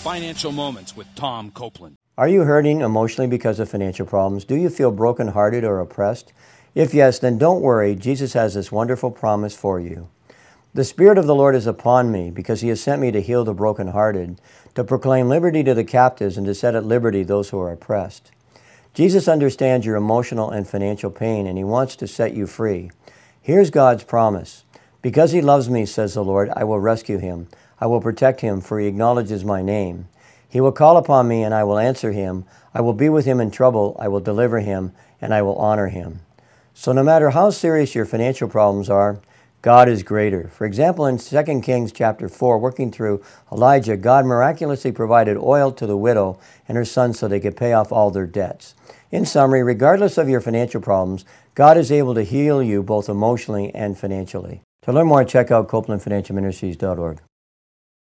Financial Moments with Tom Copeland. Are you hurting emotionally because of financial problems? Do you feel brokenhearted or oppressed? If yes, then don't worry. Jesus has this wonderful promise for you. The Spirit of the Lord is upon me because He has sent me to heal the brokenhearted, to proclaim liberty to the captives, and to set at liberty those who are oppressed. Jesus understands your emotional and financial pain, and He wants to set you free. Here's God's promise Because He loves me, says the Lord, I will rescue Him. I will protect him, for he acknowledges my name. He will call upon me, and I will answer him. I will be with him in trouble. I will deliver him, and I will honor him. So, no matter how serious your financial problems are, God is greater. For example, in 2 Kings chapter 4, working through Elijah, God miraculously provided oil to the widow and her son so they could pay off all their debts. In summary, regardless of your financial problems, God is able to heal you both emotionally and financially. To learn more, check out CopelandFinancialMinistries.org.